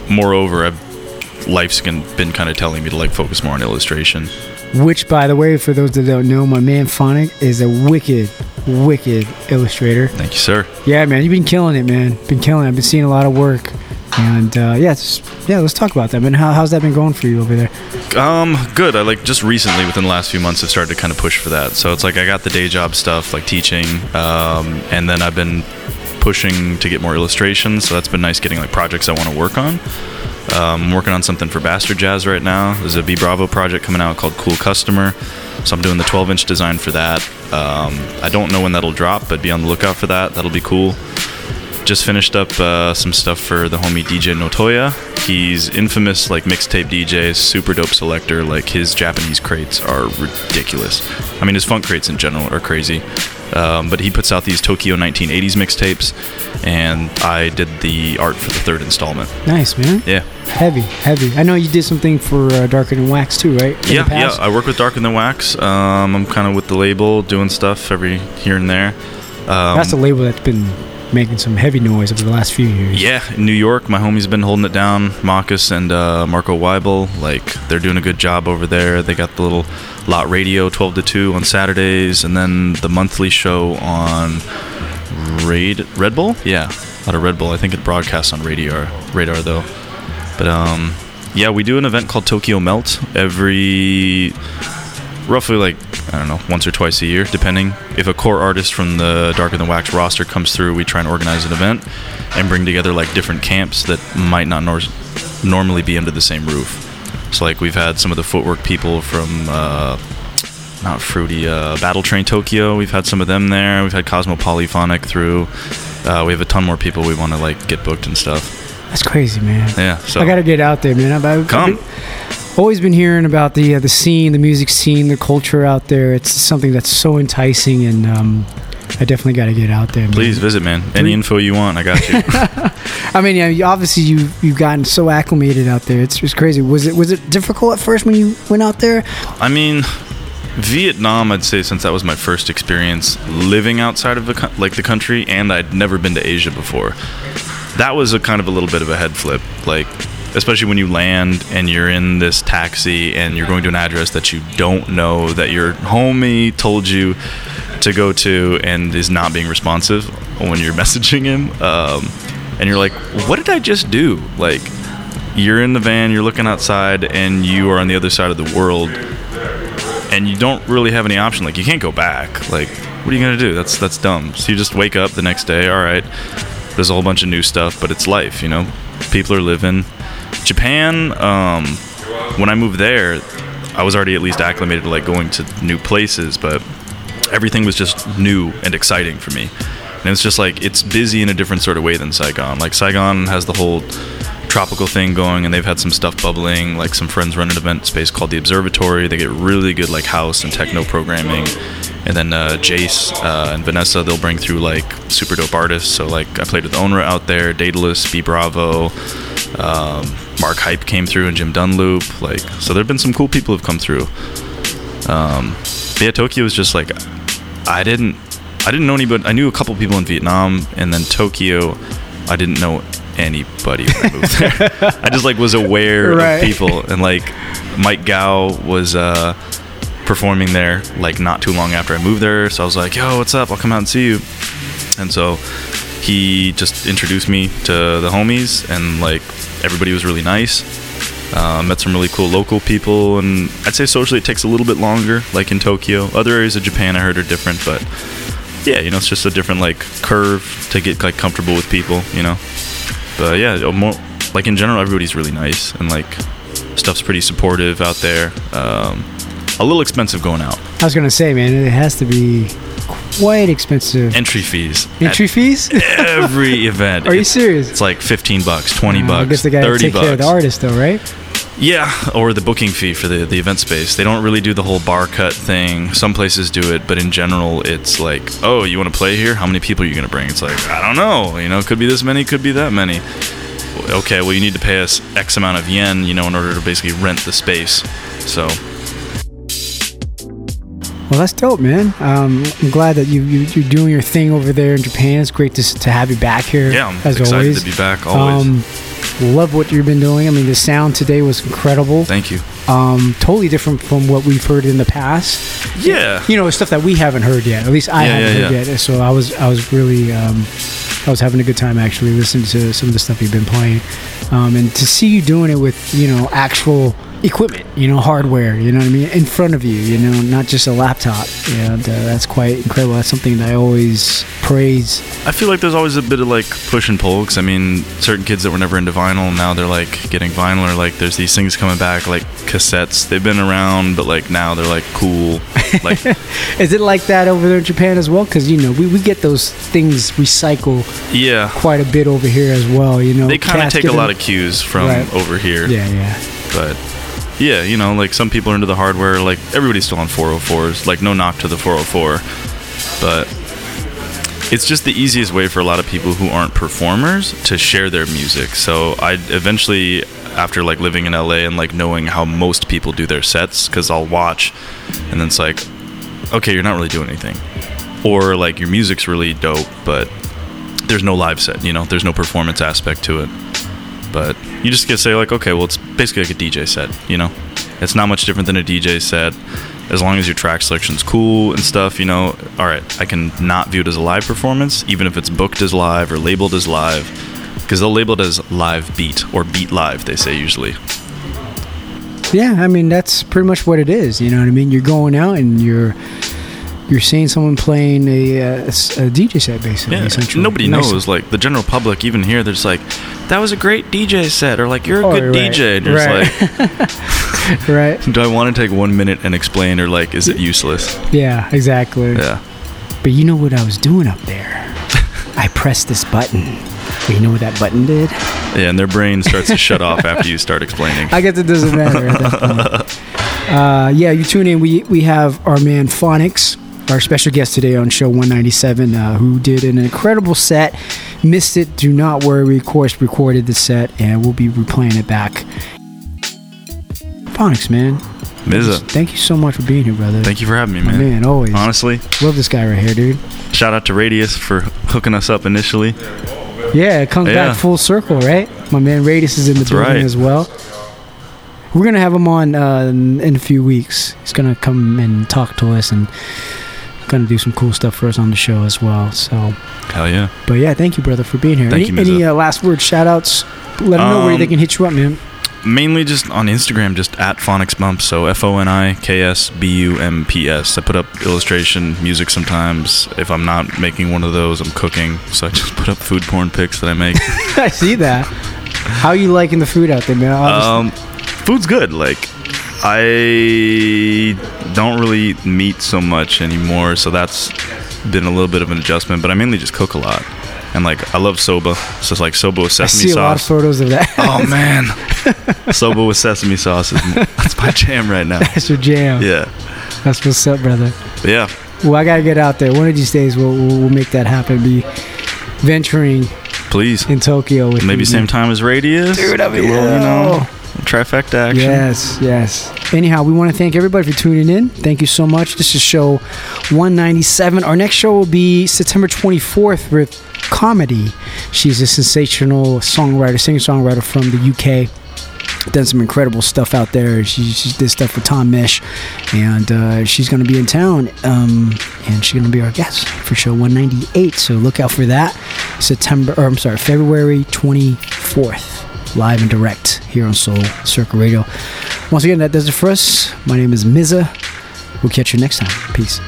moreover, I've life's been, been kind of telling me to like focus more on illustration. Which, by the way, for those that don't know, my man Phonic is a wicked, wicked illustrator. Thank you, sir. Yeah, man, you've been killing it, man. Been killing it. I've been seeing a lot of work. And uh, yeah, yeah, let's talk about that, man. How, how's that been going for you over there? Um, good. I like just recently, within the last few months, I've started to kind of push for that. So it's like I got the day job stuff, like teaching, um, and then I've been pushing to get more illustrations. So that's been nice getting like projects I want to work on. Um, I'm working on something for Bastard Jazz right now. There's a B Bravo project coming out called Cool Customer. So I'm doing the 12 inch design for that. Um, I don't know when that'll drop, but be on the lookout for that. That'll be cool. Just finished up uh, some stuff for the homie DJ Notoya. He's infamous like mixtape DJ, super dope selector. Like his Japanese crates are ridiculous. I mean his funk crates in general are crazy. Um, but he puts out these Tokyo 1980s mixtapes, and I did the art for the third installment. Nice, man. Yeah. Heavy, heavy. I know you did something for uh, Darker Than Wax too, right? In yeah, yeah. I work with Darker Than Wax. Um, I'm kind of with the label, doing stuff every here and there. Um, That's a label that's been making some heavy noise over the last few years. Yeah, in New York, my homies been holding it down. Marcus and uh, Marco Weibel, like they're doing a good job over there. They got the little lot radio, twelve to two on Saturdays, and then the monthly show on Raid Red Bull. Yeah, out of Red Bull. I think it broadcasts on Radar, Radar though. But um, yeah, we do an event called Tokyo Melt every roughly like I don't know once or twice a year, depending. If a core artist from the Darker Than Wax roster comes through, we try and organize an event and bring together like different camps that might not nor- normally be under the same roof. So like we've had some of the footwork people from. Uh, not fruity uh, battle train tokyo we've had some of them there we've had cosmo polyphonic through uh, we have a ton more people we want to like get booked and stuff That's crazy, man. yeah so I gotta get out there, man. I've, I've Come. I've always been hearing about the uh, the scene, the music scene, the culture out there. It's something that's so enticing, and um, I definitely got to get out there. Man. please visit man any info you want i got you I mean, yeah, you, obviously you you've gotten so acclimated out there. It's just crazy. Was it was it difficult at first when you went out there? I mean, Vietnam, I'd say since that was my first experience living outside of the like the country, and I'd never been to Asia before. That was a kind of a little bit of a head flip, like especially when you land and you're in this taxi and you're going to an address that you don't know that your homie told you to go to and is not being responsive when you're messaging him, um, and you're like, what did I just do? Like, you're in the van, you're looking outside, and you are on the other side of the world and you don't really have any option. Like you can't go back. Like what are you gonna do? That's that's dumb. So you just wake up the next day. All right, there's a whole bunch of new stuff, but it's life. You know, people are living. Japan. Um, when I moved there, I was already at least acclimated to like going to new places, but everything was just new and exciting for me. And it's just like it's busy in a different sort of way than Saigon. Like Saigon has the whole tropical thing going and they've had some stuff bubbling like some friends run an event space called the observatory they get really good like house and techno programming and then uh, jace uh, and vanessa they'll bring through like super dope artists so like i played with onra out there daedalus b bravo um, mark hype came through and jim dunloop like so there have been some cool people who've come through um, yeah tokyo was just like i didn't i didn't know anybody i knew a couple people in vietnam and then tokyo i didn't know anybody when I moved there. I just like was aware Right. of people and like Mike Gao was uh performing there like not too long after I moved there. So I was like, "Yo, what's up? I'll come out and see you." And so he just introduced me to the homies and like everybody was really nice. Uh, met some really cool local people and I'd say socially it takes a little bit longer like in Tokyo. Other areas of Japan I heard are different, but yeah, you know, it's just a different like curve to get like comfortable with people, you know. But yeah, more like in general, everybody's really nice and like stuff's pretty supportive out there. Um, a little expensive going out. I was gonna say, man, it has to be quite expensive. Entry fees. Entry fees? every event. Are you It's- serious? It's like fifteen bucks, twenty Uh, bucks, I guess they gotta thirty take bucks. care of the artist, though, right? Yeah, or the booking fee for the, the event space. They don't really do the whole bar cut thing. Some places do it, but in general, it's like, oh, you want to play here? How many people are you going to bring? It's like, I don't know. You know, it could be this many, could be that many. Okay, well, you need to pay us X amount of yen, you know, in order to basically rent the space. So, Well, that's dope, man. Um, I'm glad that you, you you're doing your thing over there in Japan. It's great to to have you back here. Yeah, I'm as excited always. to be back, always. Um, love what you've been doing. I mean, the sound today was incredible. Thank you. Um, totally different from what we've heard in the past. Yeah. You know, stuff that we haven't heard yet. At least I Yeah, haven't yeah, heard yeah. yet. So I was, I was really, um, I was having a good time actually listening to some of the stuff you've been playing, um, and to see you doing it with you know actual equipment, you know, hardware, you know what I mean, in front of you, you know, not just a laptop. And uh, that's quite incredible. That's something that I always praise. I feel like there's always a bit of like push and pull because I mean, certain kids that were never into vinyl now they're like getting vinyl or like there's these things coming back like cassettes. They've been around, but like now they're like cool. Like Is it like that over there in Japan as well? Because you know we, we get those things recycle yeah, quite a bit over here as well. You know, they kind of take a lot of cues from Right. over here. Yeah, yeah. But yeah, you know, like some people are into the hardware. Like everybody's still on 404s. Like no knock to the 404, but it's just the easiest way for a lot of people who aren't performers to share their music. So I eventually, after like living in LA and like knowing how most people do their sets, because I'll watch, and then it's like, okay, you're not really doing anything, or like your music's really dope, but there's no live set. You know, there's no performance aspect to it. But you just get to say like, okay, well, it's basically like a DJ set. You know, it's not much different than a DJ set. As long as your track selection's cool and stuff, you know, all right, I can not view it as a live performance, even if it's booked as live or labeled as live, because they'll label it as live beat or beat live. They say usually. Yeah, I mean that's pretty much what it is. You know what I mean? You're going out and you're you're seeing someone playing a, uh, a a DJ set basically. Yeah, nobody Nice. knows. Like the general public, even here, there's like, that was a great DJ set, or like you're a Oh, good right, DJ. And you're right. just like, right? do I want to take one minute and explain, or like, is it useless? Yeah, exactly. Yeah. But you know what I was doing up there? I pressed this button. But you know what that button did? Yeah, and their brain starts to shut off after you start explaining. I guess it doesn't matter at that point. Uh, yeah, you tune in. We we have our man Foniks, our special guest today on show 197, uh, who did an incredible set. Missed it? Do not worry. We, of course, recorded the set, and we'll be replaying it back. Foniks, man. Mza. Thank you so much for being here, brother. Thank you for having me, My man. man, always. Honestly, Love this guy right here, dude. shout out to Radius for hooking us up initially. Yeah, it comes Yeah. back full circle, right? My man Radius is in the That's building right. as well. We're gonna have him on uh, in, in a few weeks. He's gonna come and talk to us and gonna do some cool stuff for us on the show as well. So, Hell yeah. but yeah, thank you, brother, for being here. Thank any you, any uh, last words, shout outs? Let them know where Um, they can hit you up, man. Mainly just on Instagram, just at Foniks Bumps. So F O N I K S B U M P S. I put up illustration, music sometimes. If I'm not making one of those, I'm cooking. So I just put up food porn pics that I make. I see that. How you liking the food out there, man? Um, food's good. Like I don't really eat meat so much anymore, so that's been a little bit of an adjustment. But I mainly just cook a lot, and like I love soba. So it's like soba with sesame I sesame see a lot of photos of that. Oh man, soba with sesame sauce is that's my jam right now. That's your jam. Yeah, That's what's up, brother. but yeah. Well, I gotta get out there. One of these days, we'll we'll, we'll make that happen. Be venturing Please. in Tokyo with Maybe you, same man. time as Radius. Dude, that'd be- Get little, you know. Trifecta action. Yes, yes. Anyhow, we want to thank everybody for tuning in. Thank you so much. This is show 197. Our next show will be September 24th with Carmody. She's a sensational songwriter, singer songwriter from the UK. Done some incredible stuff out there. She, she did stuff with Tom Misch, and uh, she's going to be in town, um, and she's going to be our guest for show 198. So look out for that. September, or I'm sorry, February 24th, live and direct here on Soul Circle Radio. Once again, that does it for us. My name is Mza. We'll catch you next time. Peace.